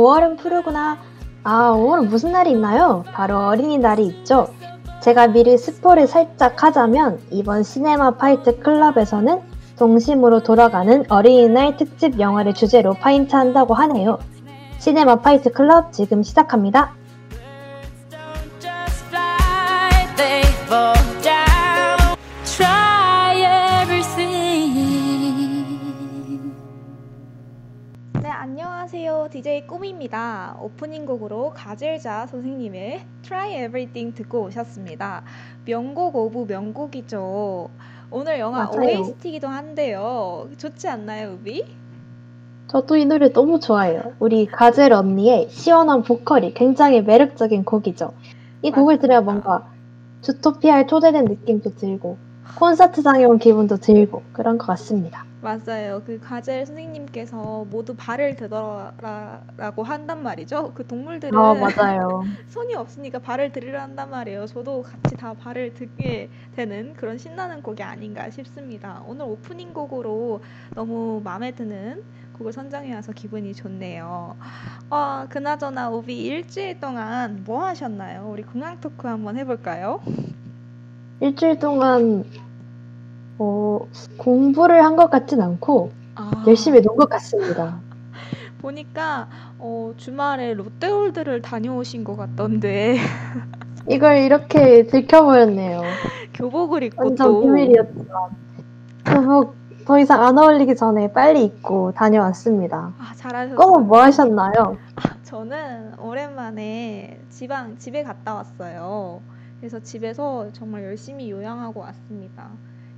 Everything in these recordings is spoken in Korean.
5월은 푸르구나. 아, 5월은 무슨 날이 있나요? 바로 어린이날이 있죠. 제가 미리 스포를 살짝 하자면 이번 Cinema Fight Club에서는 동심으로 돌아가는 어린이날 특집 영화를 주제로 fight 한다고 하네요. Cinema Fight Club 지금 시작합니다. Fall down. 안녕하세요. DJ 꿈입니다. 오프닝 곡으로 가젤 좌 선생님의 Try Everything 듣고 오셨습니다. 명곡 of 명곡이죠. 오늘 영화 맞아요. OST이기도 한데요. 좋지 않나요, 우비? 저도 이 노래 너무 좋아해요. 우리 가젤 언니의 시원한 보컬이 굉장히 매력적인 곡이죠. 이 곡을 들어야 맞습니다. 뭔가 주토피아에 초대된 느낌도 들고 콘서트장에 온 기분도 들고 그런 것 같습니다. 맞아요. 그 가젤 선생님께서 모두 발을 들어라라고 한단 말이죠. 그 동물들은 아 맞아요. 손이 없으니까 발을 들으려 한단 말이에요. 저도 같이 다 발을 들게 되는 그런 신나는 곡이 아닌가 싶습니다. 오늘 오프닝 곡으로 너무 마음에 드는 곡을 선정해 와서 기분이 좋네요. 아, 그나저나 오비 일주일 동안 뭐 하셨나요? 우리 공항 토크 한번 해볼까요? 일주일 동안 어, 공부를 한 것 같진 않고 아, 열심히 논 것 같습니다. 보니까 어, 주말에 롯데월드를 다녀오신 것 같던데 이걸 이렇게 들켜버렸네요. 교복을 입고 완전 또 비밀이었지만 교복 더 이상 안 어울리기 전에 빨리 입고 다녀왔습니다. 아, 잘하셨어요. 꼬모 뭐 하셨나요? 저는 오랜만에 지방 집에 갔다 왔어요. 그래서 집에서 정말 열심히 요양하고 왔습니다.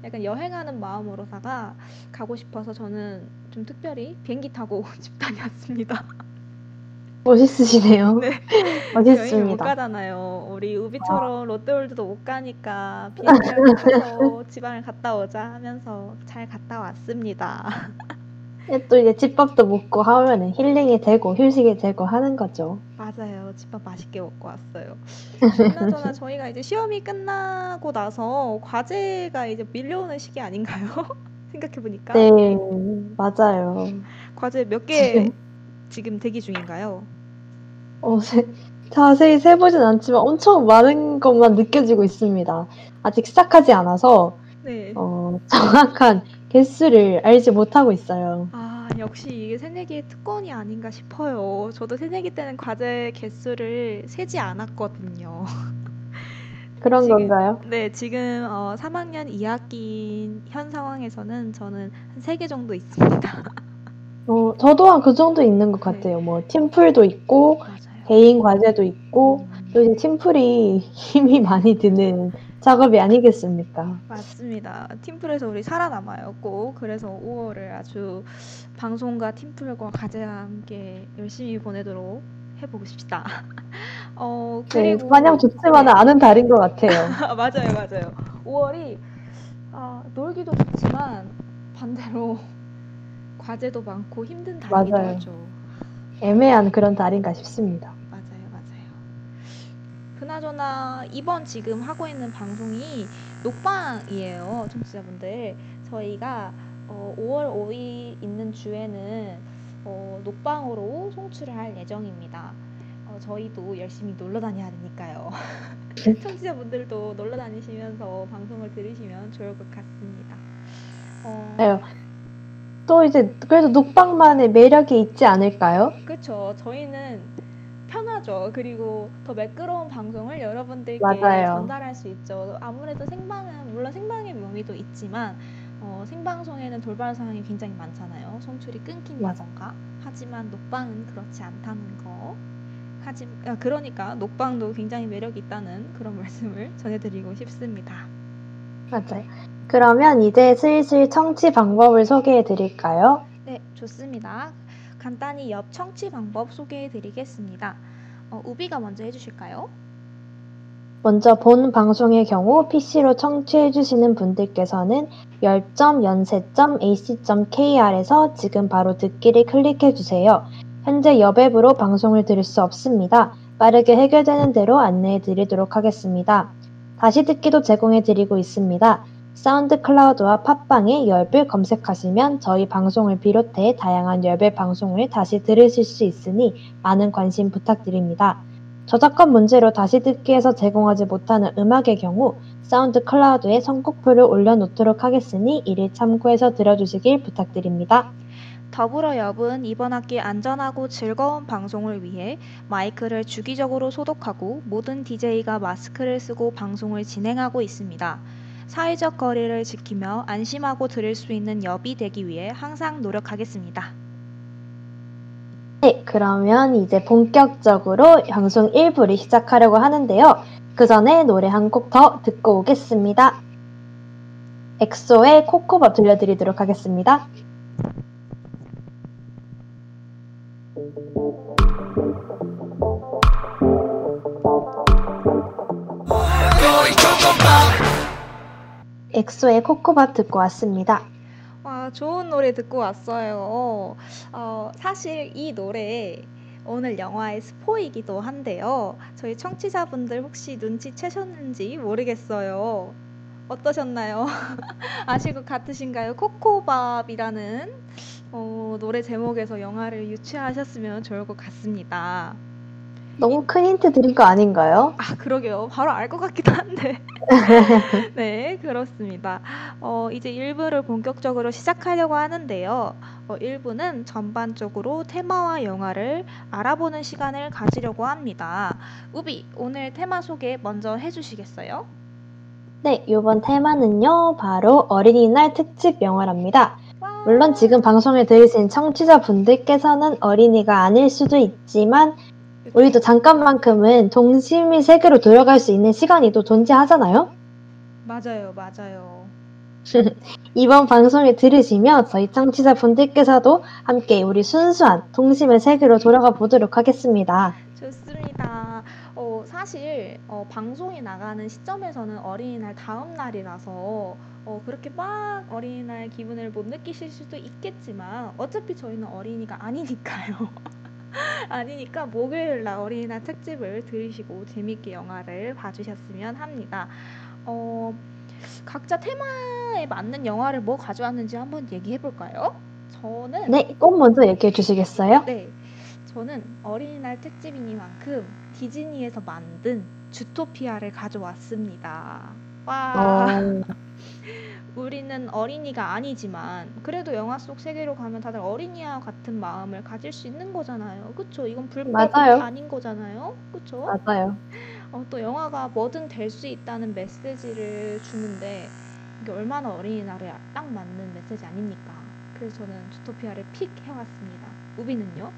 약간 여행하는 마음으로다가 가고 싶어서 저는 좀 특별히 비행기 타고 집 다녀왔습니다. 멋있으시네요. 네. 여행을 못 멋있습니다. 가잖아요. 우리 우비처럼 롯데월드도 못 가니까 비행기를 타서 지방을 갔다 오자 하면서 잘 갔다 왔습니다. 예, 또 이제 집밥도 먹고 하면은 힐링이 되고 휴식이 되고 하는 거죠. 맞아요. 집밥 맛있게 먹고 왔어요. 그나저나 저희가 이제 시험이 끝나고 나서 과제가 이제 밀려오는 시기 아닌가요? 생각해 보니까 네, 맞아요. 과제 몇 개 지금 지금 대기 중인가요? 어, 세- 자세히 세보진 않지만 엄청 많은 것만 느껴지고 있습니다. 아직 시작하지 않아서 네. 어, 정확한 개수를 알지 못하고 있어요. 아, 역시 이게 새내기의 특권이 아닌가 싶어요. 저도 새내기 때는 과제 개수를 세지 않았거든요. 그런 지금 건가요? 네, 지금 어, 3학년 2학기 현 상황에서는 저는 한 3개 정도 있습니다. 어, 저도 한 그 정도 있는 것 네. 같아요. 뭐 팀플도 있고 맞아요. 개인 과제도 있고 음. 또 이제 팀플이 힘이 많이 드는 작업이 아니겠습니까? 맞습니다. 팀플에서 우리 살아남아요, 꼭. 그래서 5월을 아주 방송과 팀플과 과제와 함께 열심히 보내도록 해보십시다. 어, 네, 그리고 마냥 좋지만 네. 않은 달인 것 같아요. 맞아요, 맞아요. 5월이 아, 놀기도 좋지만 반대로 과제도 많고 힘든. 하죠. 애매한 그런 달인가 싶습니다. 그나저나 이번 지금 하고 있는 방송이 녹방이에요, 청취자분들. 저희가 어, 5월 5일 있는 주에는 어, 녹방으로 송출을 할 예정입니다. 어, 저희도 열심히 놀러 다녀야 되니까요. 청취자분들도 놀러 다니시면서 방송을 들으시면 좋을 것 같습니다. 어, 네, 또 이제 그래도 녹방만의 매력이 있지 않을까요? 그렇죠. 저희는 편하죠. 그리고 더 매끄러운 방송을 여러분들께 맞아요. 전달할 수 있죠. 아무래도 생방은 물론 생방의 묘미도 있지만 어, 생방송에는 돌발 상황이 굉장히 많잖아요. 송출이 끊긴다던가. 하지만 녹방은 그렇지 않다는 거. 하지, 아, 그러니까 녹방도 굉장히 매력이 있다는 그런 말씀을 전해드리고 싶습니다. 맞아요. 그러면 이제 슬슬 청취 방법을 소개해 드릴까요? 네, 좋습니다. 간단히 옆 청취 방법 소개해 드리겠습니다. 어, 우비가 먼저 해주실까요? 먼저 본 방송의 경우 PC로 청취해 주시는 분들께서는 열.연세.ac.kr에서 지금 바로 듣기를 클릭해 주세요. 현재 여앱으로 방송을 들을 수 없습니다. 빠르게 해결되는 대로 안내해 드리도록 하겠습니다. 다시 듣기도 제공해 드리고 있습니다. SoundCloud와 팟빵에 열배 검색하시면 저희 방송을 비롯해 다양한 열배 방송을 다시 들으실 수 있으니 많은 관심 부탁드립니다. 저작권 문제로 다시 듣기에서 제공하지 못하는 음악의 경우 SoundCloud에 선곡표를 올려놓도록 하겠으니 이를 참고해서 들어주시길 부탁드립니다. 더불어 엽은 이번 학기 안전하고 즐거운 방송을 위해 마이크를 주기적으로 소독하고 모든 DJ가 마스크를 쓰고 방송을 진행하고 있습니다. 사회적 거리를 지키며 안심하고 들을 수 있는 엽이 되기 위해 항상 노력하겠습니다. 네, 그러면 이제 본격적으로 방송 1부를 시작하려고 하는데요. 그 전에 노래 한 곡 더 듣고 오겠습니다. 엑소의 코코밥 들려드리도록 하겠습니다. 엑소의 코코밥 듣고 왔습니다. 와, 좋은 노래 듣고 왔어요. 어, 사실 이 노래 오늘 영화의 스포이기도 한데요. 저희 청취자분들 혹시 눈치채셨는지 모르겠어요. 어떠셨나요? 아시고 같으신가요? 코코밥이라는 어, 노래 제목에서 영화를 유추하셨으면 좋을 것 같습니다. 너무 큰 힌트 드린 거 아닌가요? 아, 그러게요. 바로 알 것 같기도 한데. 네, 그렇습니다. 어, 이제 1부를 본격적으로 시작하려고 하는데요. 어, 1부는 전반적으로 테마와 영화를 알아보는 시간을 가지려고 합니다. 우비, 오늘 테마 소개 먼저 해주시겠어요? 네, 이번 테마는요, 바로 어린이날 특집 영화랍니다. 와. 물론 지금 방송을 들으신 청취자분들께서는 어린이가 아닐 수도 있지만, 우리도 잠깐만큼은 동심의 세계로 들어갈 수 있는 시간이 또 존재하잖아요? 맞아요, 맞아요. 이번 방송을 들으시면 저희 청취자 분들께서도 함께 우리 순수한 동심의 세계로 돌아가 보도록 하겠습니다. 좋습니다. 어, 사실 어, 방송이 나가는 시점에서는 어린이날 다음 날이라서 어, 그렇게 막 어린이날 기분을 못 느끼실 수도 있겠지만 어차피 저희는 어린이가 아니니까요. 아니니까 목요일 날 어린이날 특집을 들으시고 재밌게 영화를 봐주셨으면 합니다. 어, 각자 테마에 맞는 영화를 뭐 가져왔는지 한번 얘기해 볼까요? 저는 네, 꼭 먼저 얘기해 주시겠어요? 네, 저는 어린이날 특집이니만큼 디즈니에서 만든 주토피아를 가져왔습니다. 와, 어, 우리는 어린이가 아니지만 그래도 영화 속 세계로 가면 다들 어린이와 같은 마음을 가질 수 있는 거잖아요. 그쵸? 이건 불법이 맞아요. 아닌 거잖아요. 그쵸? 맞아요. 어, 또 영화가 뭐든 될 수 있다는 메시지를 주는데 이게 얼마나 어린이날에 딱 맞는 메시지 아닙니까? 그래서 저는 주토피아를 픽 해왔습니다. 우비는요?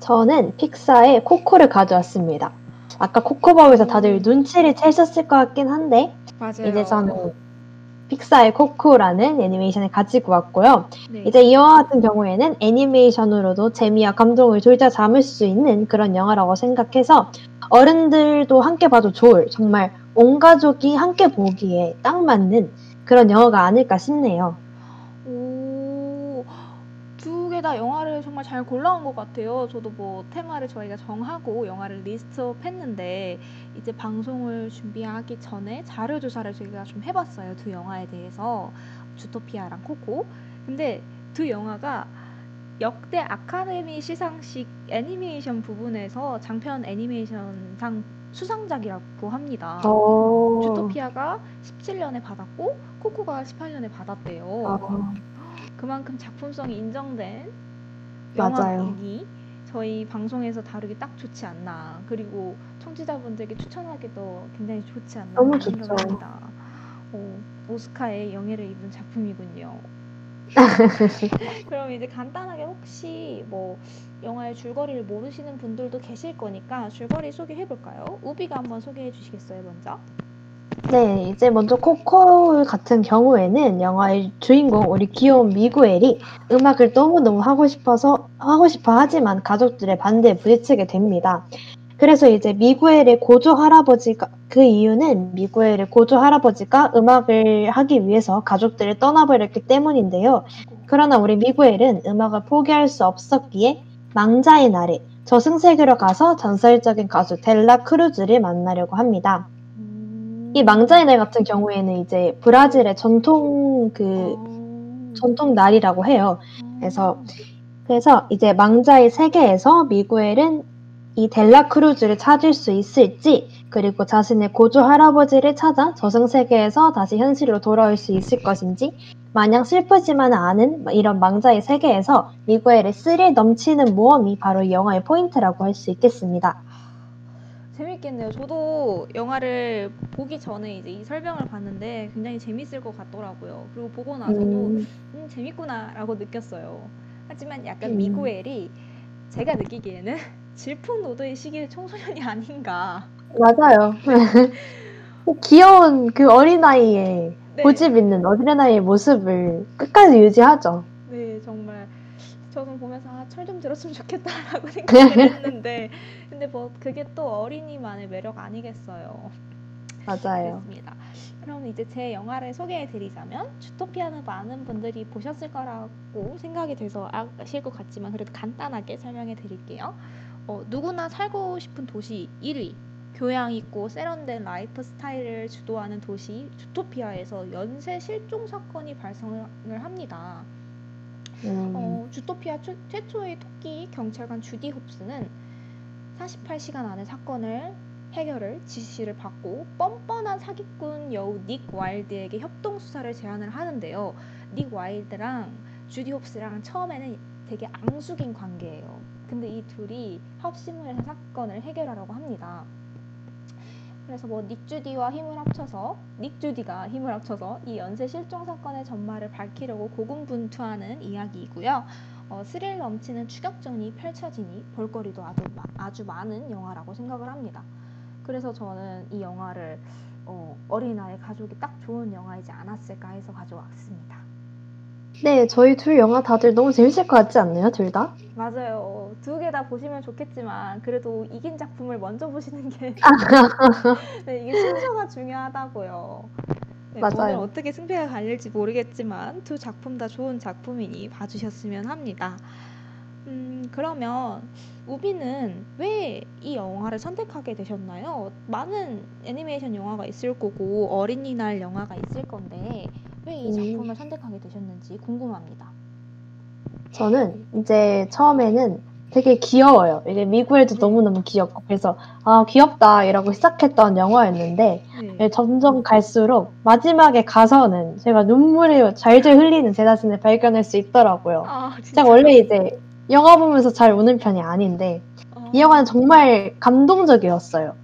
저는 픽사의 코코를 가져왔습니다. 아까 코코밥에서 다들 눈치를 채셨을 것 같긴 한데, 맞아요. 이제 저는 픽사의 코코라는 애니메이션을 가지고 왔고요. 네. 이제 이 영화 같은 경우에는 애니메이션으로도 재미와 감동을 둘다 담을 수 있는 그런 영화라고 생각해서 어른들도 함께 봐도 좋을 정말 온 가족이 함께 보기에 딱 맞는 그런 영화가 아닐까 싶네요. 오, 두 개 다 영화를 정말 잘 골라온 것 같아요. 저도 뭐 테마를 저희가 정하고 영화를 리스트업 했는데 이제 방송을 준비하기 전에 자료 조사를 저희가 좀 해봤어요. 두 영화에 대해서 주토피아랑 코코. 근데 두 영화가 역대 아카데미 시상식 애니메이션 부분에서 장편 애니메이션상 수상작이라고 합니다. 어... 주토피아가 17년에 받았고 코코가 18년에 받았대요. 어, 그만큼 작품성이 인정된 맞아요. 저희 방송에서 다루기 딱 좋지 않나. 그리고 청취자분들께 추천하기도 굉장히 좋지 않나 너무 생각합니다. 어, 오스카의 영예를 입은 작품이군요. 그럼 이제 간단하게 혹시 뭐 영화의 줄거리를 모르시는 분들도 계실 거니까 줄거리 소개해 볼까요? 우비가 한번 소개해 주시겠어요, 먼저? 네, 이제 먼저 코코 같은 경우에는 영화의 주인공 우리 귀여운 미구엘이 음악을 너무너무 하고 싶어서 하고 싶어 하지만 가족들의 반대에 부딪히게 됩니다. 그래서 이제 미구엘의 고조 할아버지가 그 이유는 미구엘의 고조 할아버지가 음악을 하기 위해서 가족들을 떠나버렸기 때문인데요. 그러나 우리 미구엘은 음악을 포기할 수 없었기에 망자의 날에 저승세계로 가서 전설적인 가수 델라 크루즈를 만나려고 합니다. 음, 이 망자의 날 같은 경우에는 이제 브라질의 전통 그 어. 전통 날이라고 해요. 그래서 그래서 이제 망자의 세계에서 미구엘은 이 델라 크루즈를 찾을 수 있을지 그리고 자신의 고조 할아버지를 찾아 저승 세계에서 다시 현실로 돌아올 수 있을 것인지 마냥 슬프지만은 않은 이런 망자의 세계에서 미구엘의 스릴 넘치는 모험이 바로 이 영화의 포인트라고 할 수 있겠습니다. 재밌겠네요. 저도 영화를 보기 전에 이제 이 설명을 봤는데 굉장히 재밌을 것 같더라고요. 그리고 보고 나서도 음, 음, 재밌구나라고 느꼈어요. 하지만 약간 음. 미구엘이 제가 느끼기에는 질풍노도의 시기의 청소년이 아닌가. 맞아요. 귀여운 그 어린아이의 네. 고집 있는 어린아이의 모습을 끝까지 유지하죠. 저는 보면서 아, 철 좀 들었으면 좋겠다라고 생각을 했는데 근데 뭐 그게 또 어린이만의 매력 아니겠어요. 맞아요. 그렇습니다. 그럼 이제 제 영화를 소개해 드리자면 주토피아는 많은 분들이 보셨을 거라고 생각이 돼서 아실 것 같지만 그래도 간단하게 설명해 드릴게요. 어, 누구나 살고 싶은 도시 1위 교양 있고 세련된 라이프 스타일을 주도하는 도시 주토피아에서 연쇄 실종 사건이 발생을 합니다. 음, 어, 주토피아 최, 최초의 토끼 경찰관 주디 홉스는 48시간 안에 사건을 해결을 지시를 받고 뻔뻔한 사기꾼 여우 닉 와일드에게 협동 수사를 제안을 하는데요. 닉 와일드랑 주디 홉스랑 처음에는 되게 앙숙인 관계예요. 근데 이 둘이 합심을 해서 사건을 해결하려고 합니다. 그래서 뭐 닉주디와 힘을 합쳐서 닉주디가 힘을 합쳐서 이 연쇄 실종 사건의 전말을 밝히려고 고군분투하는 이야기이고요. 어, 스릴 넘치는 추격전이 펼쳐지니 볼거리도 아주 마- 아주 많은 영화라고 생각을 합니다. 그래서 저는 이 영화를 어, 어린아이 가족이 딱 좋은 영화이지 않았을까 해서 가져왔습니다. 네, 저희 둘 영화 다들 너무 재밌을 것 같지 않나요? 둘 다? 맞아요. 두 개 다 보시면 좋겠지만 그래도 이긴 작품을 먼저 보시는 게 네, 이게 순서가 중요하다고요. 네, 맞아요. 오늘 어떻게 승패가 갈릴지 모르겠지만 두 작품 다 좋은 작품이니 봐주셨으면 합니다. 음, 그러면 우비는 왜 이 영화를 선택하게 되셨나요? 많은 애니메이션 영화가 있을 거고 어린이날 영화가 있을 건데 왜이 음. 작품을 선택하게 되셨는지 궁금합니다. 저는 이제 처음에는 되게 귀여워요. 이게 미구엘도 네. 너무너무 귀엽고 그래서 아 귀엽다 이라고 시작했던 영화였는데 네. 점점 갈수록 마지막에 가서는 제가 눈물이 잘잘 흘리는 제 자신을 발견할 수 있더라고요. 아. 제가 원래 이제 영화 보면서 잘 우는 편이 아닌데 어. 이 영화는 정말 감동적이었어요.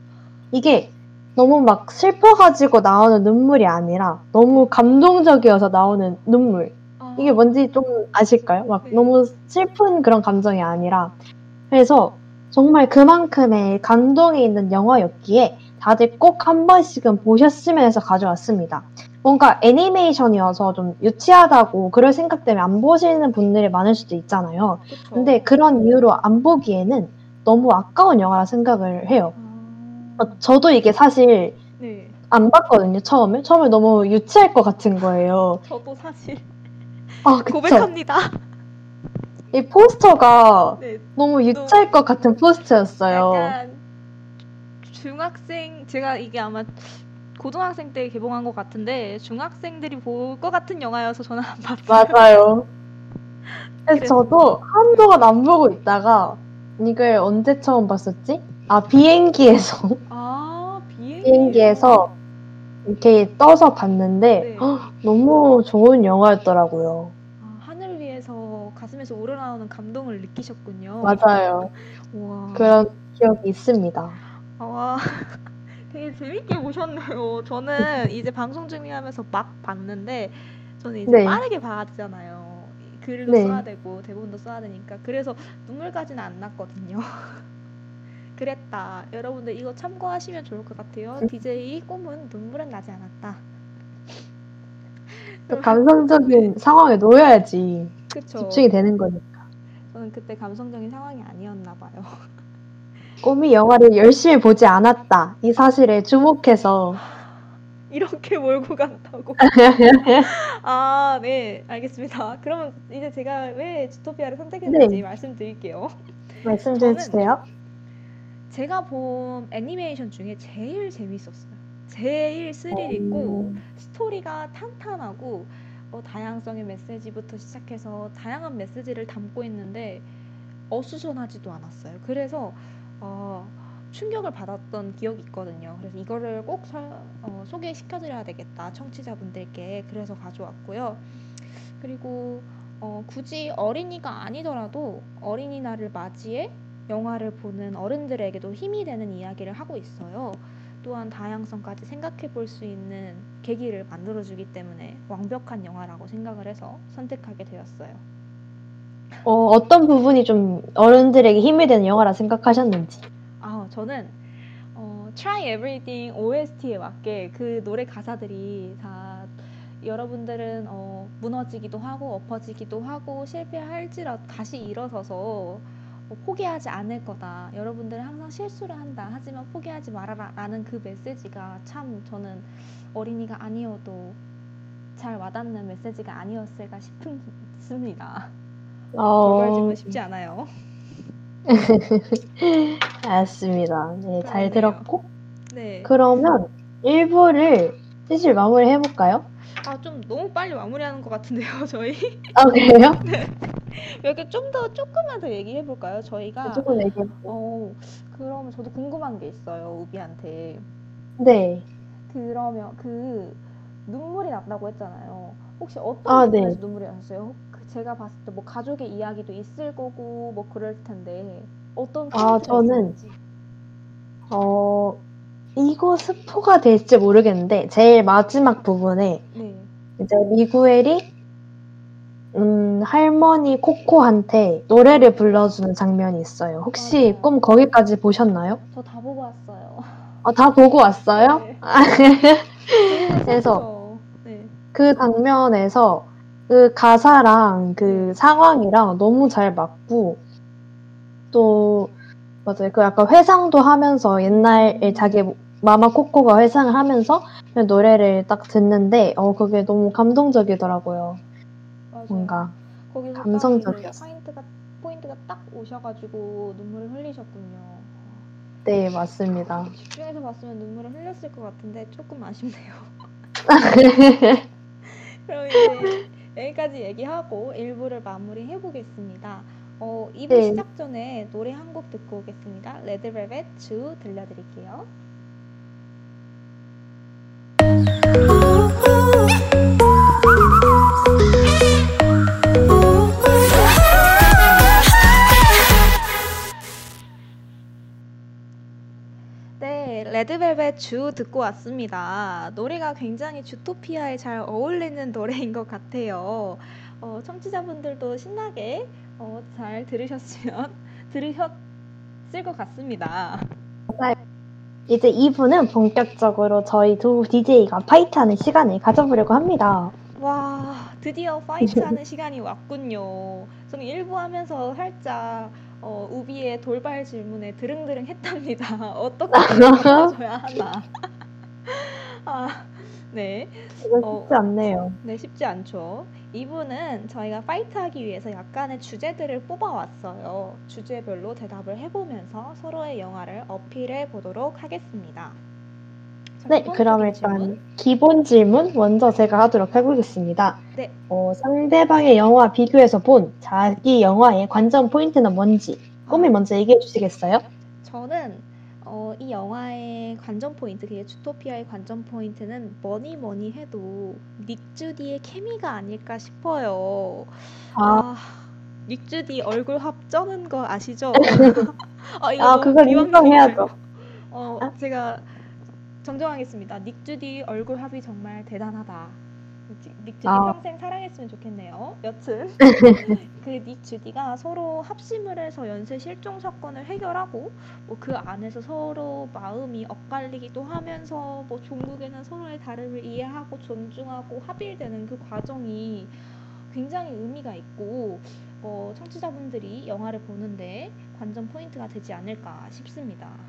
이게 너무 막 슬퍼가지고 나오는 눈물이 아니라 너무 감동적이어서 나오는 눈물. 어. 이게 뭔지 좀 아실까요? 막 네. 너무 슬픈 그런 감정이 아니라. 그래서 정말 그만큼의 감동이 있는 영화였기에 다들 꼭 한 번씩은 보셨으면 해서 가져왔습니다. 뭔가 애니메이션이어서 좀 유치하다고 그럴 생각 때문에 안 보시는 분들이 많을 수도 있잖아요. 그쵸. 근데 그런 이유로 안 보기에는 너무 아까운 영화라 생각을 해요. 아, 어, 저도 이게 사실 네. 안 봤거든요, 처음에. 처음에 너무 유치할 것 같은 거예요. 저도 사실 아, 그쵸. 고백합니다. 이 포스터가 네. 너무 유치할 것 같은 포스터였어요. 약간 중학생 제가 이게 아마 고등학생 때 개봉한 것 같은데 중학생들이 볼 것 같은 영화여서 저는 안 봤어요. 맞아요. 그래서 그래서- 저도 한동안 안 보고 있다가 이걸 언제 처음 봤었지? 아, 비행기에서. 아 비행기. 비행기 에서 이렇게 떠서 봤는데 네. 헉, 너무 좋은 영화였더라고요. 아, 하늘 위에서 가슴에서 우러나오는 감동을 느끼셨군요. 맞아요. 와. 그런 기억이 있습니다. 아, 되게 재밌게 보셨네요. 저는 이제 방송 준비하면서 막 봤는데 저는 이제 네. 빠르게 봐야 되잖아요. 글도 네. 써야 되고 대본도 써야 되니까 그래서 눈물까지는 안 났거든요. 그랬다. 여러분들 이거 참고하시면 좋을 것 같아요. DJ 꿈은 눈물은 나지 않았다. 또 감성적인 상황에 놓여야지 그쵸? 집중이 되는 거니까. 저는 그때 감성적인 상황이 아니었나 봐요. 꿈이 영화를 열심히 보지 않았다. 이 사실에 주목해서 이렇게 몰고 간다고. 아, 네, 알겠습니다. 그러면 이제 제가 왜 주토피아를 선택했는지 네. 말씀드릴게요. 말씀 좀 해주세요. 제가 본 애니메이션 중에 제일 재밌었어요. 제일 스릴 있고 음. 스토리가 탄탄하고 어, 다양성의 메시지부터 시작해서 다양한 메시지를 담고 있는데 어수선하지도 않았어요. 그래서 어, 충격을 받았던 기억이 있거든요. 그래서 이거를 꼭 설- 어, 소개시켜드려야 되겠다 청취자분들께 그래서 가져왔고요. 그리고 어, 굳이 어린이가 아니더라도 어린이날을 맞이해 영화를 보는 어른들에게도 힘이 되는 이야기를 하고 있어요. 또한 다양성까지 생각해 볼 수 있는 계기를 만들어 주기 때문에 완벽한 영화라고 생각을 해서 선택하게 되었어요. 어, 어떤 부분이 좀 어른들에게 힘이 되는 영화라 생각하셨는지. 아, 저는 어, Try Everything OST에 맞게 그 노래 가사들이 다 여러분들은 어, 무너지기도 하고 엎어지기도 하고 실패할지라도 다시 일어서서 어, 포기하지 않을 거다. 여러분들은 항상 실수를 한다. 하지만 포기하지 말아라. 라는 그 메시지가 참 저는 어린이가 아니어도 잘 와닿는 메시지가 아니었을까 싶습니다. 돌발 어, 쉽지 않아요. 알았습니다. 네, 잘. 들었고. 네. 그러면 1부를 슬슬 마무리 해볼까요? 아, 좀 너무 빨리 마무리하는 것 같은데요, 저희? 아, 그래요? 여기 좀더 조금만 더 얘기해 볼까요? 저희가 조금 얘기해볼게요. 어, 그러면 저도 궁금한 게 있어요, 우비한테. 네. 그러면 그 눈물이 났다고 했잖아요. 혹시 어떤 아, 부분에서 네. 눈물이 났어요? 그 제가 봤을 때 뭐 가족의 이야기도 있을 거고 뭐 그럴 텐데 어떤 아, 포인트가 저는 있었는지. 어, 이거 스포가 될지 모르겠는데, 제일 마지막 부분에 네. 이제 미구엘이 음, 할머니 코코한테 노래를 불러주는 장면이 있어요. 혹시 맞아요. 꿈 거기까지 보셨나요? 저 다 보고 왔어요. 어, 다 보고 왔어요? 네. 그래서 그래서 네. 그 장면에서 그 가사랑 그 상황이랑 너무 잘 맞고 또 맞아요. 그 약간 회상도 하면서 옛날에 자기 마마 코코가 회상을 하면서 그 노래를 딱 듣는데 어 그게 너무 감동적이더라고요. 뭔가 거기서. 그 포인트가 포인트가 딱 오셔가지고 눈물을 흘리셨군요. 네 맞습니다. 집중해서 봤으면 눈물을 흘렸을 것 같은데 조금 아쉽네요. 그럼 이제 여기까지 얘기하고 1부를 마무리해 보겠습니다. 어, 2부 네. 시작 전에 노래 한 곡 듣고 오겠습니다. Red Velvet Zoo 들려드릴게요. 레드벨벳 주 듣고 왔습니다. 노래가 굉장히 주토피아에 잘 어울리는 노래인 것 같아요. 어, 청취자분들도 신나게 어, 잘 들으셨으면 들으셨을 것 같습니다. 이제 2부는 본격적으로 저희 두 DJ가 파이트하는 시간을 가져보려고 합니다. 와, 드디어 파이트하는 시간이 왔군요. 저는 1부 하면서 살짝 어, 우비의 돌발 질문에 드릉드릉 했답니다. 어떻게 바꿔줘야 하나. 아, 네. 이거 어. 쉽지 않네요. 네, 쉽지 않죠. 이분은 저희가 파이트하기 위해서 약간의 주제들을 뽑아왔어요. 주제별로 대답을 해보면서 서로의 영화를 어필해 보도록 하겠습니다. 자, 네, 기본적인 그럼 일단 질문. 기본 질문 먼저 제가 하도록 해보겠습니다. 네. 어, 상대방의 영화 비교해서 본 자기 영화의 관전 포인트는 뭔지 꿈이 먼저 얘기해 주시겠어요? 저는 어, 이 영화의 관전 포인트, 그게 주토피아의 관전 포인트는 뭐니 뭐니 해도 닉 주디의 케미가 아닐까 싶어요. 아, 아, 닉 주디 얼굴 합 쩌는 거 아시죠? 아, 아 비방적인 인정해야죠. 어, 아? 제가 정정하겠습니다. 닉 주디 얼굴 합이 정말 대단하다. 닉 주디 아. 평생 사랑했으면 좋겠네요. 여튼 그 닉 주디가 서로 합심을 해서 연쇄 실종 사건을 해결하고 뭐 그 안에서 서로 마음이 엇갈리기도 하면서 뭐 종국에는 서로의 다름을 이해하고 존중하고 합일되는 그 과정이 굉장히 의미가 있고 어, 청취자분들이 영화를 보는데 관전 포인트가 되지 않을까 싶습니다.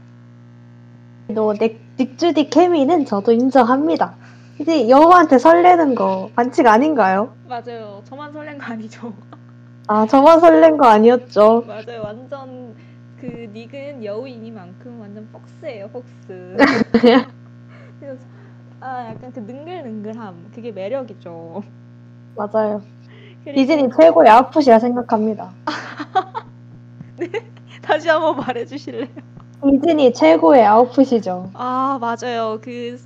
또 넥, 닉주디 케미는 저도 인정합니다. 근데 여우한테 설레는 거 반칙 아닌가요? 맞아요. 저만 설렌 거 아니죠? 아 저만 설렌 거 아니었죠? 맞아요. 완전 그 닉은 여우이니만큼 완전 폭스예요. 폭스. 그래서 아 약간 그 능글능글함 그게 매력이죠. 맞아요. 그리고 디즈니 최고의 아웃풋이라 생각합니다. 다시 한번 말해주실래요? 디즈니 최고의 아웃풋이죠. 아 맞아요. 그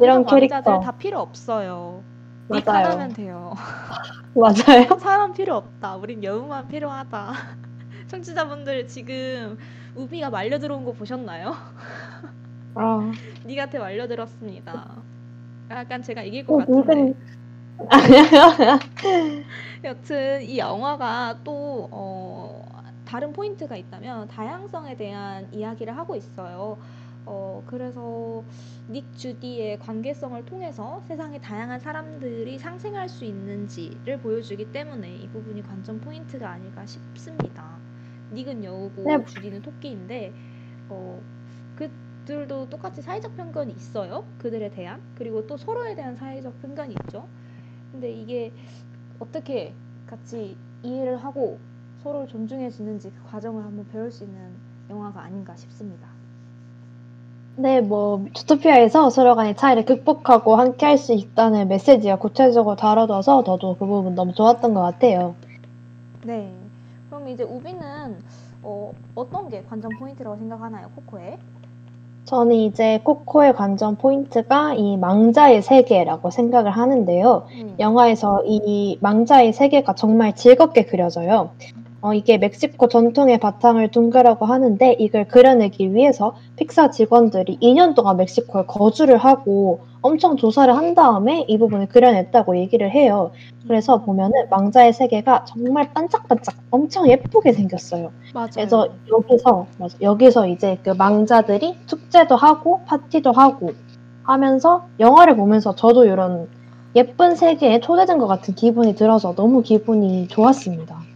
이런 원작 캐릭터. 다 필요 없어요. 닉 맞아요. 하나면 돼요. 맞아요. 사람 필요 없다. 우린 여우만 필요하다. 청취자분들 지금 우비가 말려 들어온 거 보셨나요? 아, 니한테 말려 들었습니다. 약간 제가 이길 어, 것 같은데. 은근 여튼 이 영화가 또 어, 다른 포인트가 있다면 다양성에 대한 이야기를 하고 있어요. 어, 그래서 닉 주디의 관계성을 통해서 세상에 다양한 사람들이 상생할 수 있는지를 보여주기 때문에 이 부분이 관전 포인트가 아닐까 싶습니다. 닉은 여우고 네. 주디는 토끼인데 어, 그들도 똑같이 사회적 편견이 있어요. 그들에 대한 그리고 또 서로에 대한 사회적 편견이 있죠. 근데 이게 어떻게 같이 이해를 하고 서로를 존중해주는지 그 과정을 한번 배울 수 있는 영화가 아닌가 싶습니다. 네, 뭐 주토피아에서 서로 간의 차이를 극복하고 함께 할 수 있다는 메시지가 구체적으로 다뤄져서 저도 그 부분 너무 좋았던 것 같아요. 네. 그럼 이제 우비는 어, 어떤 게 관전 포인트라고 생각하나요, 코코에? 저는 이제 코코의 관전 포인트가 이 망자의 세계라고 생각을 하는데요. 음. 영화에서 이 망자의 세계가 정말 즐겁게 그려져요. 어, 이게 멕시코 전통의 바탕을 둔 거라고 하는데 이걸 그려내기 위해서 픽사 직원들이 2년 동안 멕시코에 거주를 하고 엄청 조사를 한 다음에 이 부분을 그려냈다고 얘기를 해요. 그래서 보면은 망자의 세계가 정말 반짝반짝 엄청 예쁘게 생겼어요. 맞아요. 그래서 여기서 맞아, 여기서 이제 그 망자들이 축제도 하고 파티도 하고 하면서 영화를 보면서 저도 이런 예쁜 세계에 초대된 것 같은 기분이 들어서 너무 기분이 좋았습니다.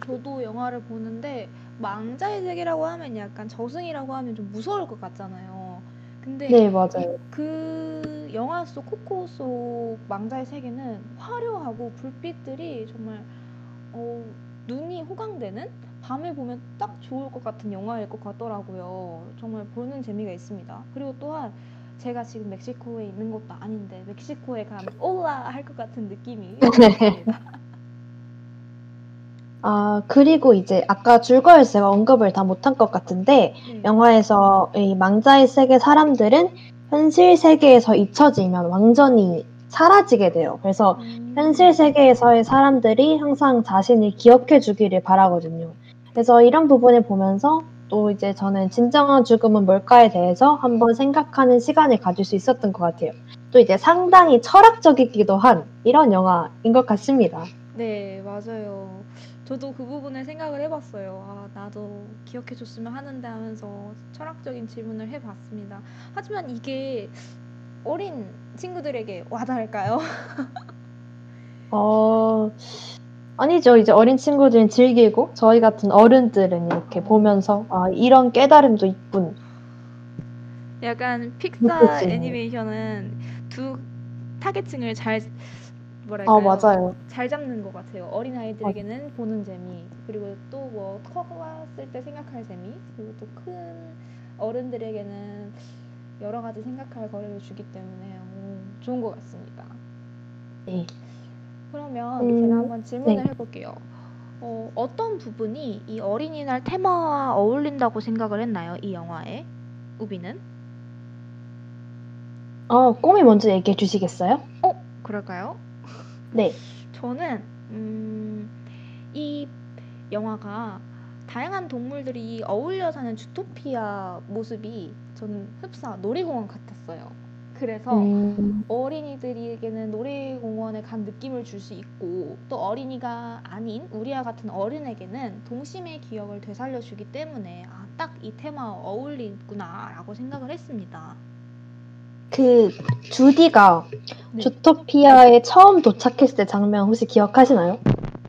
맞아요. 저도 영화를 보는데 망자의 세계라고 하면 약간 저승이라고 하면 좀 무서울 것 같잖아요. 근데 네, 맞아요. 그 영화 속 코코 속 망자의 세계는 화려하고 불빛들이 정말 어, 눈이 호강되는 밤에 보면 딱 좋을 것 같은 영화일 것 같더라고요. 정말 보는 재미가 있습니다. 그리고 또한 제가 지금 멕시코에 있는 것도 아닌데 멕시코에 가면 올라 할 것 같은 느낌이 있습니다. 아, 그리고 이제 아까 줄거에서 언급을 다 못한 것 같은데 네. 영화에서 이 망자의 세계 사람들은 현실 세계에서 잊혀지면 완전히 사라지게 돼요. 그래서 음. 현실 세계에서의 사람들이 항상 자신을 기억해 주기를 바라거든요. 그래서 이런 부분을 보면서 또 이제 저는 진정한 죽음은 뭘까에 대해서 한번 생각하는 시간을 가질 수 있었던 것 같아요. 또 이제 상당히 철학적이기도 한 이런 영화인 것 같습니다. 네, 맞아요. 저도 그 부분을 생각을 해봤어요. 아, 나도 기억해줬으면 하는데 하면서 철학적인 질문을 해봤습니다. 하지만 이게 어린 친구들에게 와닿을까요? 어, 아니죠. 이제 어린 친구들은 즐기고 저희 같은 어른들은 이렇게 보면서 아, 이런 깨달음도 있군. 약간 픽사. 애니메이션은 두 타겟층을 잘 뭐랄까요? 아, 맞아요. 잘 잡는 것 같아요. 어린 아이들에게는 보는 재미, 그리고 또 뭐 커봤을 때 생각할 재미, 그리고 또 큰 어른들에게는 여러 가지 생각할 거리를 주기 때문에 오, 좋은 것 같습니다. 네. 그러면 음, 제가 한번 질문을 네. 해볼게요. 어, 어떤 부분이 이 어린이날 테마와 어울린다고 생각을 했나요? 이 영화에 우비는? 어, 꿈이 먼저 얘기해 주시겠어요? 어, 그럴까요? 네. 저는 음, 이 영화가 다양한 동물들이 어울려 사는 주토피아 모습이 저는 흡사 놀이공원 같았어요. 그래서 음, 어린이들에게는 놀이공원에 간 느낌을 줄 수 있고 또 어린이가 아닌 우리와 같은 어른에게는 동심의 기억을 되살려 주기 때문에 아, 딱 이 테마와 어울리구나라고 생각을 했습니다. 그 주디가 네. 주토피아에 처음 도착했을 때 장면 혹시 기억하시나요?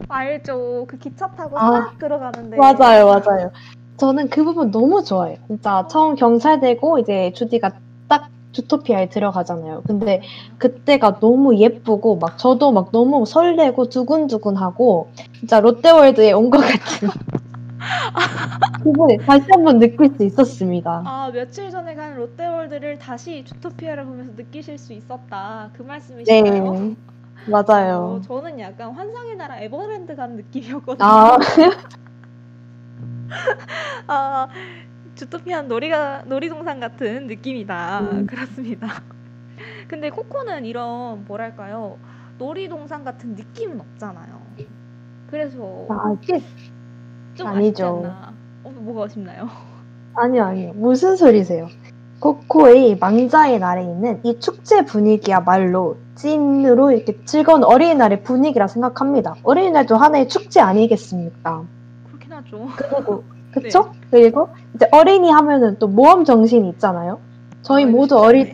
알죠. 그 기차 타고 아, 싹 들어가는데 맞아요, 맞아요. 저는 그 부분 너무 좋아해요. 진짜 처음 경찰되고 이제 주디가 딱 주토피아에 들어가잖아요. 근데 그때가 너무 예쁘고 막 저도 막 너무 설레고 두근두근하고 진짜 롯데월드에 온 것 같은 기분을 다시 한번 느낄 수 있었습니다. 아 며칠 전에 간 롯데월드를 다시 주토피아를 보면서 느끼실 수 있었다 그 말씀이신가요? 네, 맞아요. 어, 저는 약간 환상의 나라 에버랜드 간 느낌이었거든요. 아, 아, 주토피안 놀이가 놀이동산 같은 느낌이다. 음. 그렇습니다. 근데 코코는 이런 뭐랄까요 놀이동산 같은 느낌은 없잖아요. 그래서 아직 좀 아니죠. 어, 뭐가 아쉽나요? 아니요, 아니요. 무슨 소리세요? 코코의 망자의 날에 있는 이 축제 분위기야말로 찐으로 이렇게 즐거운 어린이날의 분위기라 생각합니다. 어린이날도 하나의 축제 아니겠습니까? 그렇긴 하죠. 그리고 그쵸? 그리고 이제 어린이 하면은 또 모험 정신이 있잖아요. 저희 아, 모두 쉽지 어릴. 때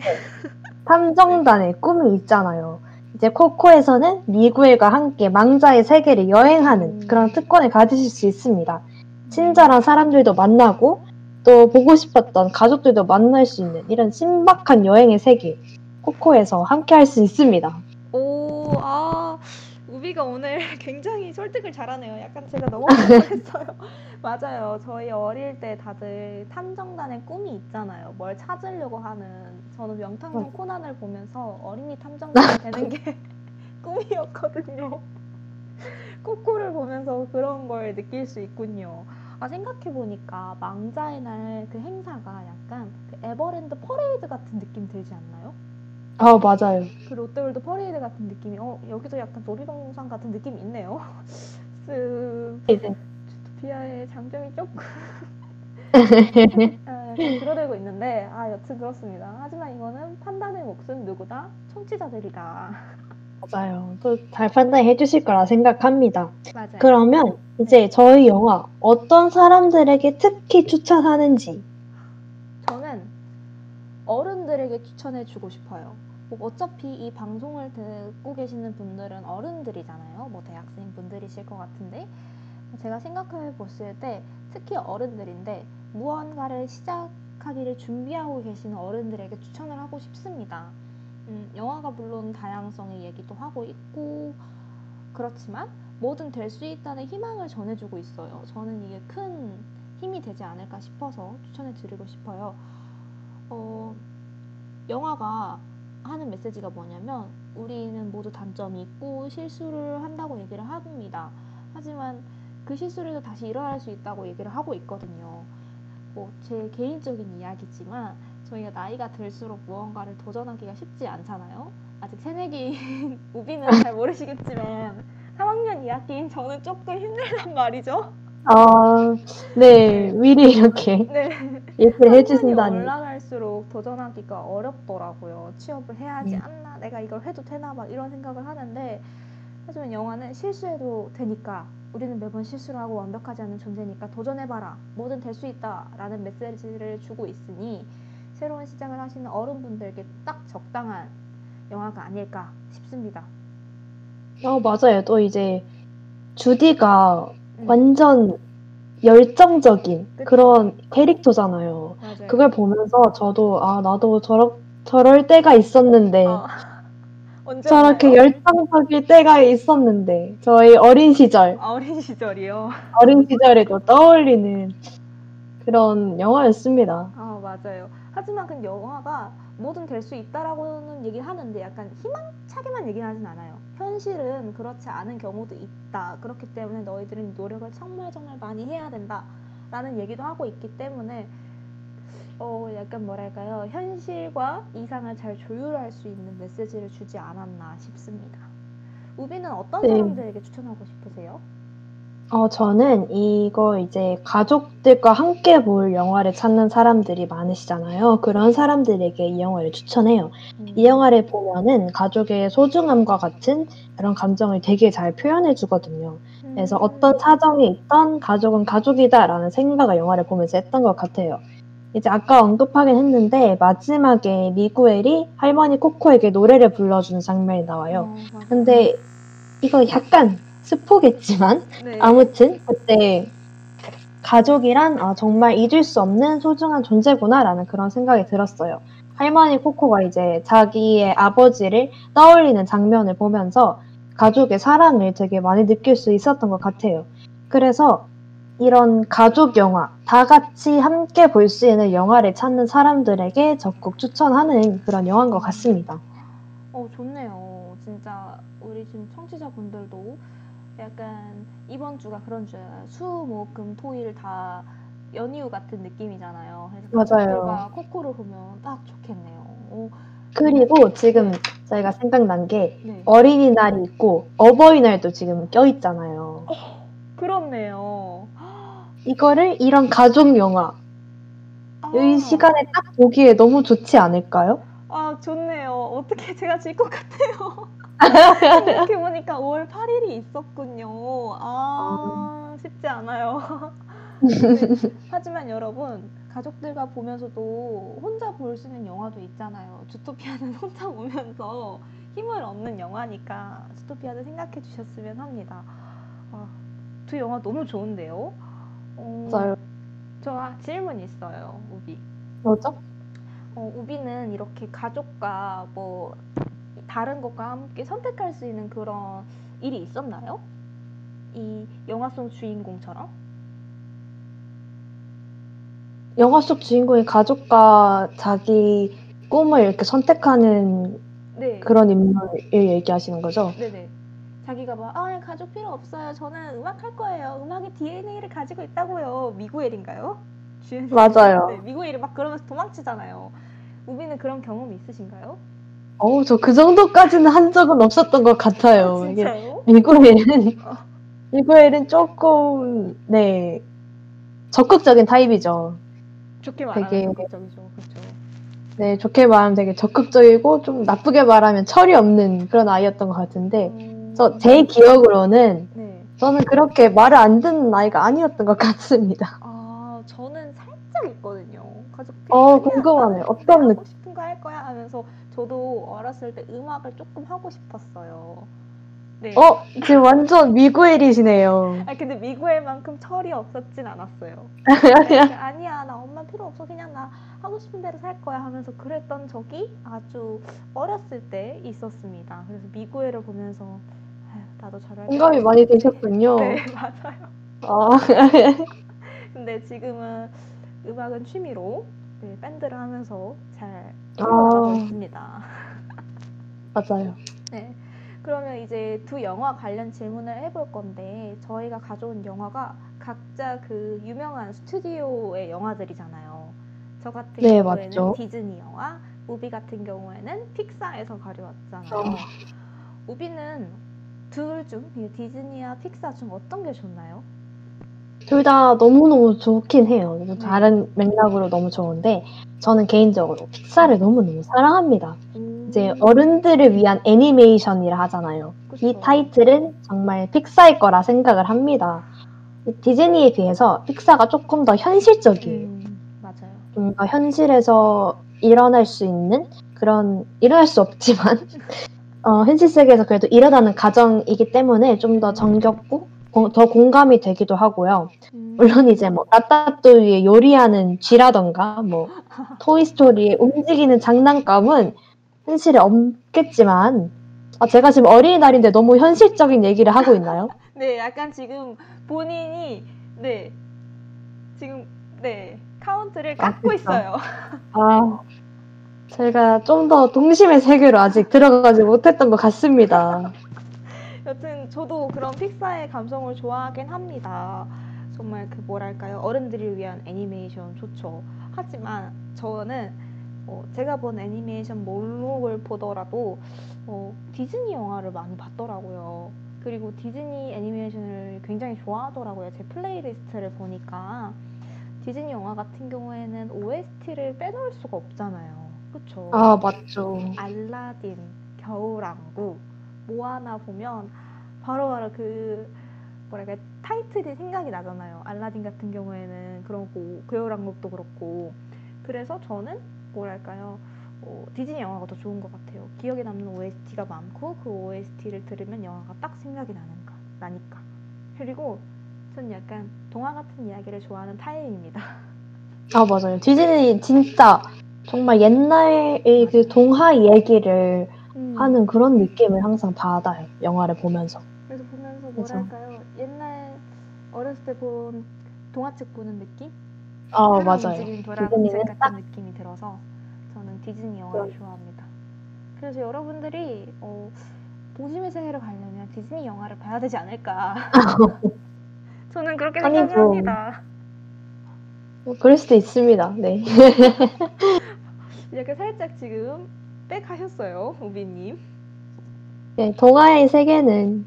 탐정단의 꿈이 있잖아요. 이제 코코에서는 미구엘과 함께 망자의 세계를 여행하는 음. 그런 특권을 가지실 수 있습니다. 친절한 사람들도 만나고 또 보고 싶었던 가족들도 만날 수 있는 이런 신박한 여행의 세계 코코에서 함께 할 수 있습니다. 오, 아, 우비가 오늘 굉장히 설득을 잘하네요. 약간 제가 너무 놀랐어요. 맞아요. 저희 어릴 때 다들 탐정단의 꿈이 있잖아요. 뭘 찾으려고 하는. 저는 명탐정. 코난을 보면서 어린이 탐정단이 되는 게 꿈이었거든요. 코코를 보면서 그런 걸 느낄 수 있군요. 아, 생각해보니까 망자의 날 그 행사가 약간 그 에버랜드 퍼레이드 같은 느낌 들지 않나요? 아 맞아요. 그 롯데월드 퍼레이드 같은 느낌이 어 여기도 약간 놀이동산 같은 느낌이 있네요. 스 이제 주토피아의 장점이 조금 아, 줄어들고 있는데 아 여튼 그렇습니다. 하지만 이거는 판단의 몫은 누구다? 청취자들이다. 맞아요. 또 잘 판단해 주실 거라 생각합니다. 맞아요. 그러면 이제 저희 영화 어떤 사람들에게 특히 추천하는지 저는 어른들에게 추천해 주고 싶어요. 뭐 어차피 이 방송을 듣고 계시는 분들은 어른들이잖아요. 뭐 대학생 분들이실 것 같은데 제가 생각해 봤을 때 특히 어른들인데 무언가를 시작하기를 준비하고 계시는 어른들에게 추천을 하고 싶습니다. 음, 영화가 물론 다양성의 얘기도 하고 있고 그렇지만 뭐든 될 수 있다는 희망을 전해주고 있어요. 저는 이게 큰 힘이 되지 않을까 싶어서 추천해 드리고 싶어요. 어, 영화가 하는 메시지가 뭐냐면 우리는 모두 단점이 있고 실수를 한다고 얘기를 합니다. 하지만 그 실수를 다시 일어날 수 있다고 얘기를 하고 있거든요. 뭐 제 개인적인 이야기지만 저희가 나이가 들수록 무언가를 도전하기가 쉽지 않잖아요. 아직 새내기인 우비는 잘 모르시겠지만 3학년 2학기인 저는 조금 힘들단 말이죠. 아, 네, 미리 이렇게 네. 학년이 해주신다니. 올라갈수록 도전하기가 어렵더라고요. 취업을 해야지 음. 않나, 내가 이걸 해도 되나 막 이런 생각을 하는데 하지만 영화는 실수해도 되니까 우리는 매번 실수를 하고 완벽하지 않은 존재니까 도전해봐라. 뭐든 될 수 있다 라는 메시지를 주고 있으니 새로운 시작을 하시는 어른분들에게 딱 적당한 영화가 아닐까 싶습니다. 어, 맞아요. 또 이제 주디가 음, 완전 열정적인 그쵸. 그런 캐릭터잖아요. 맞아요. 그걸 보면서 저도 아 나도 저러, 저럴 때가 있었는데 어, 저렇게? 열정적일 때가 있었는데 저희 어린 시절 아, 어린 시절이요. 어린 시절에도 떠올리는 그런 영화였습니다. 아 맞아요. 하지만 그 영화가 뭐든 될 수 있다라고는 얘기를 하는데 약간 희망차게만 얘기는 하진 않아요. 현실은 그렇지 않은 경우도 있다. 그렇기 때문에 너희들은 노력을 정말 정말 많이 해야 된다 라는 얘기도 하고 있기 때문에 어 약간 뭐랄까요 현실과 이상을 잘 조율할 수 있는 메시지를 주지 않았나 싶습니다. 우비는 어떤 네. 사람들에게 추천하고 싶으세요? 어, 저는 이거 이제 가족들과 함께 볼 영화를 찾는 사람들이 많으시잖아요. 그런 사람들에게 이 영화를 추천해요. 음, 이 영화를 보면은 가족의 소중함과 같은 그런 감정을 되게 잘 표현해 주거든요. 그래서 음, 어떤 사정이 있던 가족은 가족이다라는 생각을 영화를 보면서 했던 것 같아요. 이제 아까 언급하긴 했는데 마지막에 미구엘이 할머니 코코에게 노래를 불러주는 장면이 나와요. 어. 근데 이거 약간 스포겠지만 네. 아무튼 그때 가족이란 아, 정말 잊을 수 없는 소중한 존재구나라는 그런 생각이 들었어요. 할머니 코코가 이제 자기의 아버지를 떠올리는 장면을 보면서 가족의 사랑을 되게 많이 느낄 수 있었던 것 같아요. 그래서 이런 가족 영화, 다 같이 함께 볼 수 있는 영화를 찾는 사람들에게 적극 추천하는 그런 영화인 것 같습니다. 어, 좋네요. 진짜 우리 지금 청취자분들도 약간 이번 주가 그런 주예요. 수, 목, 금, 토 일 다 연휴 같은 느낌이잖아요. 그래서 맞아요. 가족들과 코코를 보면 딱 좋겠네요. 오, 그리고 지금 저희가 생각난 게 네. 어린이날이 있고 어버이날도 지금 껴있잖아요. 그렇네요. 이거를 이런 가족 영화, 아, 이 시간에 딱 보기에 너무 좋지 않을까요? 아, 좋네요. 어떻게 제가 질 것 같아요. 이렇게 보니까 5월 8일이 있었군요. 아, 쉽지 않아요. 네. 하지만 여러분, 가족들과 보면서도 혼자 볼 수 있는 영화도 있잖아요. 주토피아는 혼자 보면서 힘을 얻는 영화니까 주토피아를 생각해 주셨으면 합니다. 아, 두 영화 너무 좋은데요? 어, 맞아요. 저 질문 있어요, 우비. 뭐죠? 어, 우비는 이렇게 가족과 뭐 다른 것과 함께 선택할 수 있는 그런 일이 있었나요? 이 영화 속 주인공처럼? 영화 속 주인공이 가족과 자기 꿈을 이렇게 선택하는 네. 그런 인물을 얘기하시는 거죠? 네네. 자기가 막, 아, 가족 필요 없어요. 저는 음악 할 거예요. 음악의 DNA를 가지고 있다고요. 미구엘인가요? 주연 맞아요. 네, 미구엘이 막 그러면서 도망치잖아요. 우비는 그런 경험 있으신가요? 어우, 저 그 정도까지는 한 적은 없었던 것 같아요. 이게 진짜요? 미구엘은, 어. 미구엘은 조금, 네, 적극적인 타입이죠. 좋게 말하면 되게- 적극적이죠. 그렇죠. 네, 좋게 말하면 되게 적극적이고, 좀 나쁘게 말하면 철이 없는 그런 아이였던 것 같은데, 음, 저, 제 기억으로는, 네. 저는 그렇게 말을 안 듣는 아이가 아니었던 것 같습니다. 아, 저는 살짝 있거든요. 가족들이 어, 궁금하네. 나는 어떤 느낌? 싶은 거 할 거야 하면서 저도 어렸을 때 음악을 조금 하고 싶었어요. 네. 어, 지금 완전 미구엘이시네요. 아 근데 미구엘만큼 철이 없었진 않았어요. 그러니까 아니야, 나 엄마 필요 없어. 그냥 나 하고 싶은 대로 살 거야 하면서 그랬던 적이 아주 어렸을 때 있었습니다. 그래서 미구엘을 보면서 아휴, 나도 저럴 공감이 많이 되셨군요. 네, 맞아요. 아, 근데 지금은 음악은 취미로 네, 밴드를 하면서 잘 아. 흘러가고 있습니다. 맞아요. 네. 그러면 이제 두 영화 관련 질문을 해볼 건데 저희가 가져온 영화가 각자 그 유명한 스튜디오의 영화들이잖아요. 저 같은 네, 경우에는 맞죠. 디즈니 영화, 우비 같은 경우에는 픽사에서 가져왔잖아요. 어. 우비는 둘 중 디즈니와 픽사 중 어떤 게 좋나요? 둘 다 너무너무 좋긴 해요. 네. 다른 맥락으로 너무 좋은데, 저는 개인적으로 픽사를 너무너무 사랑합니다. 이제 어른들을 위한 애니메이션이라 하잖아요. 이 그쵸. 타이틀은 정말 픽사일 거라 생각을 합니다. 디즈니에 비해서 픽사가 조금 더 현실적이에요. 음, 맞아요. 좀 더 현실에서 일어날 수 있는 그런 일어날 수 없지만 어, 현실 세계에서 그래도 일어나는 가정이기 때문에 좀 더 정겹고 고- 더 공감이 되기도 하고요. 음, 물론 이제 뭐 라따뚜이의 요리하는 쥐라던가 뭐 토이스토리의 움직이는 장난감은 현실에 없겠지만 아, 제가 지금 어린이날인데 너무 현실적인 얘기를 하고 있나요? 네, 약간 지금 본인이 네 지금 네 카운트를 아, 깎고 그쵸. 있어요. 아, 제가 좀 더 동심의 세계로 아직 들어가지 못했던 것 같습니다. 여튼 저도 그런 픽사의 감성을 좋아하긴 합니다. 정말 그 뭐랄까요 어른들을 위한 애니메이션 좋죠. 하지만 저는 어, 제가 본 애니메이션 목록을 보더라도 어, 디즈니 영화를 많이 봤더라고요. 그리고 디즈니 애니메이션을 굉장히 좋아하더라고요. 제 playlist를 보니까 디즈니 영화 같은 경우에는 OST를 빼놓을 수가 없잖아요. 그쵸? 아, 맞죠. 알라딘, 겨울왕국, 모아나 보면 바로 바로 그 뭐랄까 타이틀이 생각이 나잖아요. 알라딘 같은 경우에는 그렇고 겨울왕국도 그렇고 그래서 저는 뭐랄까요 어, 디즈니 영화가 더 좋은 것 같아요. 기억에 남는 OST가 많고 그 OST를 들으면 영화가 딱 생각이 나는가 나니까 그리고 전 약간 동화 같은 이야기를 좋아하는 타입입니다. 아, 맞아요. 디즈니 진짜 정말 옛날의 그 동화 얘기를 음. 하는 그런 느낌을 항상 받아요. 영화를 보면서. 그래서 보면서. 뭐랄까요 옛날 어렸을 때 본 동화책 보는 느낌? 어, 맞아요. 디즈니는 책 같은 느낌이 들어서 저는 디즈니 영화를 좋아합니다. 그래서 여러분들이 어, 동심의 세계를 가려면 디즈니 영화를 봐야 되지 않을까. 저는 그렇게. 생각합니다. 뭐 그럴 수도 있습니다. 네. 이렇게 살짝 지금 빽 하셨어요, 우비님. 네, 동화의 세계는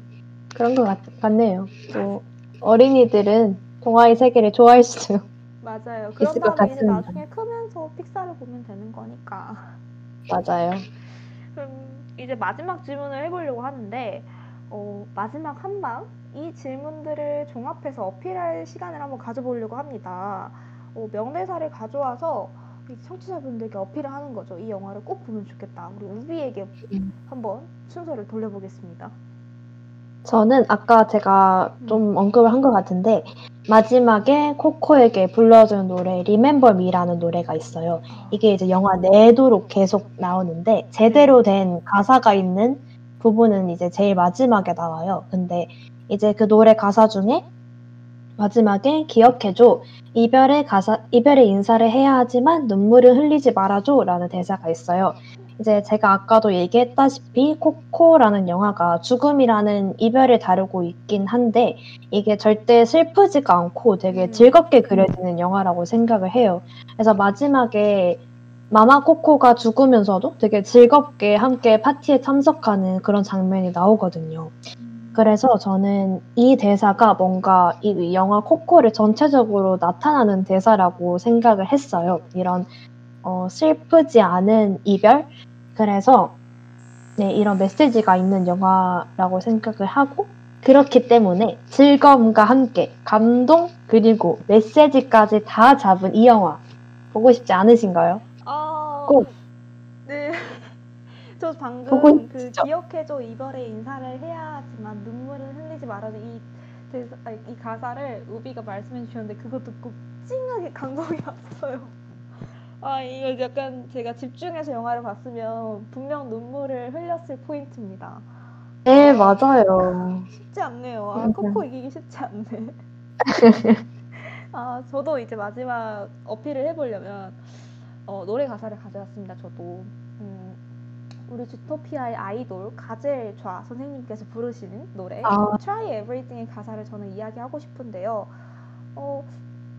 그런 것 같, 같네요. 또 어린이들은 동화의 세계를 좋아할 수도. 맞아요. 그런 다음에 이제. 나중에 크면서 픽사를 보면 되는 거니까. 맞아요. 그럼 이제 마지막 질문을 해보려고 하는데 어, 마지막 한 방 이 질문들을 종합해서 어필할 시간을 한번 가져보려고 합니다. 어, 명대사를 가져와서 이 청취자분들께 어필을 하는 거죠. 이 영화를 꼭 보면 좋겠다. 우리 우비에게 음. 한번 순서를 돌려보겠습니다. 저는 아까 제가 좀 언급을 한 것 같은데 마지막에 코코에게 불러준 노래 Remember Me라는 노래가 있어요. 이게 이제 영화 내도록 계속 나오는데 제대로 된 가사가 있는 부분은 이제 제일 마지막에 나와요. 근데 이제 그 노래 가사 중에 마지막에 기억해줘 이별의 가사 이별의 인사를 해야 하지만 눈물을 흘리지 말아줘 라는 대사가 있어요. 이제 제가 아까도 얘기했다시피 코코라는 영화가 죽음이라는 이별을 다루고 있긴 한데 이게 절대 슬프지가 않고 되게 음. 즐겁게 그려지는 영화라고 생각을 해요. 그래서 마지막에 마마 코코가 죽으면서도 되게 즐겁게 함께 파티에 참석하는 그런 장면이 나오거든요. 그래서 저는 이 대사가 뭔가 이 영화 코코를 전체적으로 나타나는 대사라고 생각을 했어요. 이런 어, 슬프지 않은 이별. 그래서 네, 이런 메시지가 있는 영화라고 생각을 하고 그렇기 때문에 즐거움과 함께 감동 그리고 메시지까지 다 잡은 이 영화 보고 싶지 않으신가요? 아, 꼭. 네. 저 보고 방금 그 있죠. 기억해줘 이별의 인사를 해야 하지만 눈물을 흘리지 말아줘 이 대사, 아니, 이 가사를 우비가 말씀해 주셨는데 그거 듣고 찡하게 감동이 왔어요. 아 이거 약간 제가 집중해서 영화를 봤으면 분명 눈물을 흘렸을 포인트입니다. 네, 맞아요. 쉽지 않네요. 아. 코코 이기기 쉽지 않네. 아 저도 이제 마지막 어필을 해보려면 어, 노래 가사를 가져왔습니다. 저도 음, 우리 주토피아의 아이돌 가젤 좌 선생님께서 부르시는 노래 아. Try Everything의 가사를 저는 이야기하고 싶은데요. 어,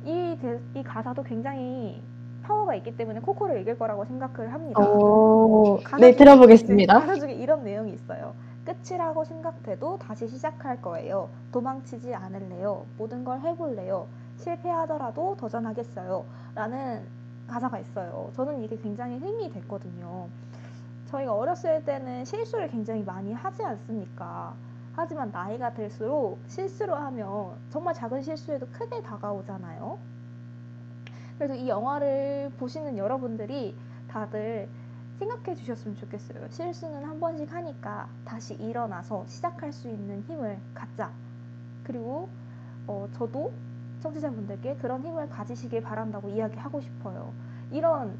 이, 대- 이 가사도 굉장히 파워가 있기 때문에 코코를 이길 거라고 생각을 합니다. 오, 가사 네, 중에 들어보겠습니다. 가사 중에 이런 내용이 있어요. 끝이라고 생각돼도 다시 시작할 거예요. 도망치지 않을래요. 모든 걸 해볼래요. 실패하더라도 도전하겠어요. 라는 가사가 있어요. 저는 이게 굉장히 힘이 됐거든요. 저희가 어렸을 때는 실수를 굉장히 많이 하지 않습니까? 하지만 나이가 들수록 실수를 하면 정말 작은 실수에도 크게 다가오잖아요. 그래서 이 영화를 보시는 여러분들이 다들 생각해 주셨으면 좋겠어요. 실수는 한 번씩 하니까 다시 일어나서 시작할 수 있는 힘을 갖자. 그리고 어, 저도 청취자분들께 그런 힘을 가지시길 바란다고 이야기하고 싶어요. 이런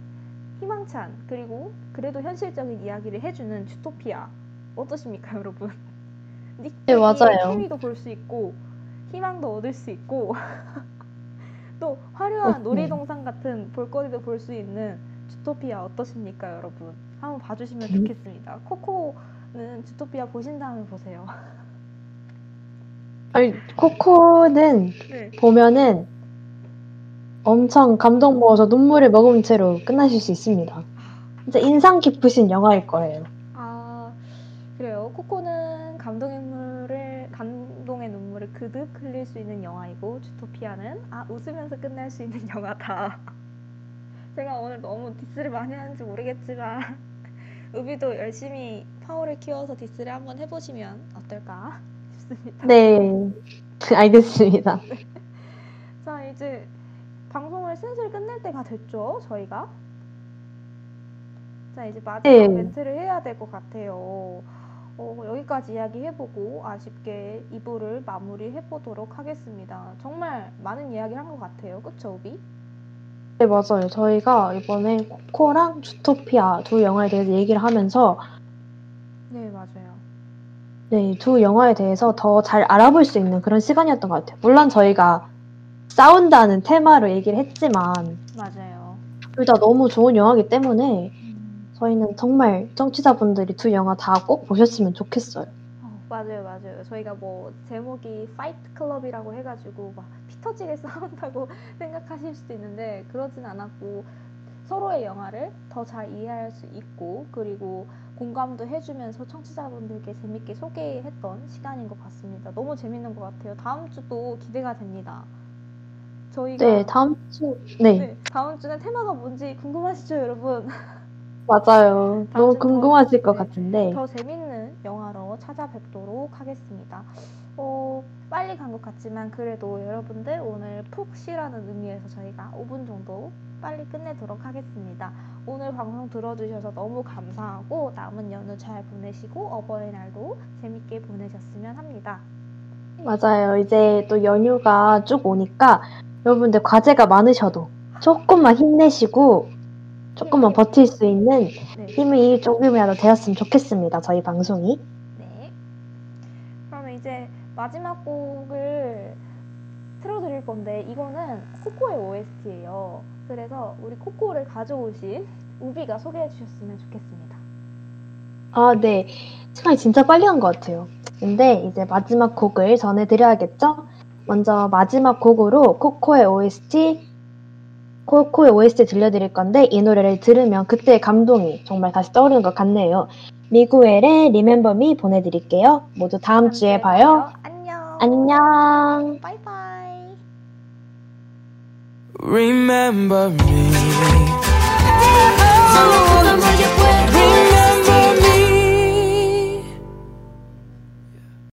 희망찬 그리고 그래도 현실적인 이야기를 해주는 주토피아 어떠십니까, 여러분? 네, 맞아요. 케미도 볼 수 있고 희망도 얻을 수 있고 또 화려한 음. 놀이동산 같은 볼거리도 볼 수 있는 주토피아 어떠십니까, 여러분? 한번 봐주시면 음. 좋겠습니다. 코코는 주토피아 보신 다음에 보세요. 아니, 코코는 네. 보면은 엄청 감동 먹어서 눈물을 머금은 채로 끝나실 수 있습니다. 진짜 인상 깊으신 영화일 거예요. 아 그래요. 코코는 감동의 눈물을 감동의 눈물을 그득 흘릴 수 있는 영화이고 주토피아는 아 웃으면서 끝낼 수 있는 영화다. 제가 오늘 너무 디스를 많이 하는지 모르겠지만 우비도 열심히 파워를 키워서 디스를 한번 해보시면 어떨까 싶습니다. 네, 알겠습니다. 자 이제 방송을 슬슬 끝낼 때가 됐죠 저희가 자 이제 마지막 네. 멘트를 해야 될 것 같아요 어, 여기까지 이야기해보고 아쉽게 2부를 마무리해보도록 하겠습니다 정말 많은 이야기를 한 것 같아요 그쵸 오비? 네, 맞아요. 저희가 이번에 코코랑 주토피아 두 영화에 대해서 얘기를 하면서 네 맞아요 네, 두 영화에 대해서 더 잘 알아볼 수 있는 그런 시간이었던 것 같아요. 물론 저희가 싸운다는 테마로 얘기를 했지만 맞아요. 둘 다 너무 좋은 영화이기 때문에 음. 저희는 정말 청취자분들이 두 영화 다 꼭 보셨으면 좋겠어요. 어, 맞아요, 맞아요. 저희가 뭐 제목이 Fight Club이라고 해가지고 막 피터지게 싸운다고 생각하실 수도 있는데 그러진 않았고 서로의 영화를 더 잘 이해할 수 있고 그리고 공감도 해주면서 청취자분들께 재밌게 소개했던 시간인 것 같습니다. 너무 재밌는 것 같아요. 다음 주도 기대가 됩니다. 저희가 네, 다음 주, 네, 네, 다음 주는 테마가 뭔지 궁금하시죠, 여러분? 맞아요. 너무 주 궁금하실 것 네, 같은데. 더 재밌는 영화로 찾아뵙도록 하겠습니다. 어, 빨리 간 것 같지만 그래도 여러분들 오늘 푹 쉬라는 의미에서 저희가 5분 정도 빨리 끝내도록 하겠습니다. 오늘 방송 들어주셔서 너무 감사하고 남은 연휴 잘 보내시고 어버이날도 재밌게 보내셨으면 합니다. 맞아요. 이제 또 연휴가 쭉 오니까 여러분들 과제가 많으셔도 조금만 힘내시고 조금만 버틸 수 있는 네. 힘이 조금이라도 되었으면 좋겠습니다. 저희 방송이. 네. 그러면 이제 마지막 곡을 틀어드릴 건데 이거는 코코의 OST예요. 그래서 우리 코코를 가져오신 우비가 소개해 주셨으면 좋겠습니다. 아, 네. 시간이 진짜 빨리 간 것 같아요. 근데 이제 마지막 곡을 전해드려야겠죠? 먼저 마지막 곡으로 코코의 OST, 코코의 OST 들려드릴 건데 이 노래를 들으면 그때의 감동이 정말 다시 떠오르는 것 같네요. 미구엘의 Remember Me 보내드릴게요. 모두 다음 주에 봐요. 안녕. 안녕. 바이바이. Remember me.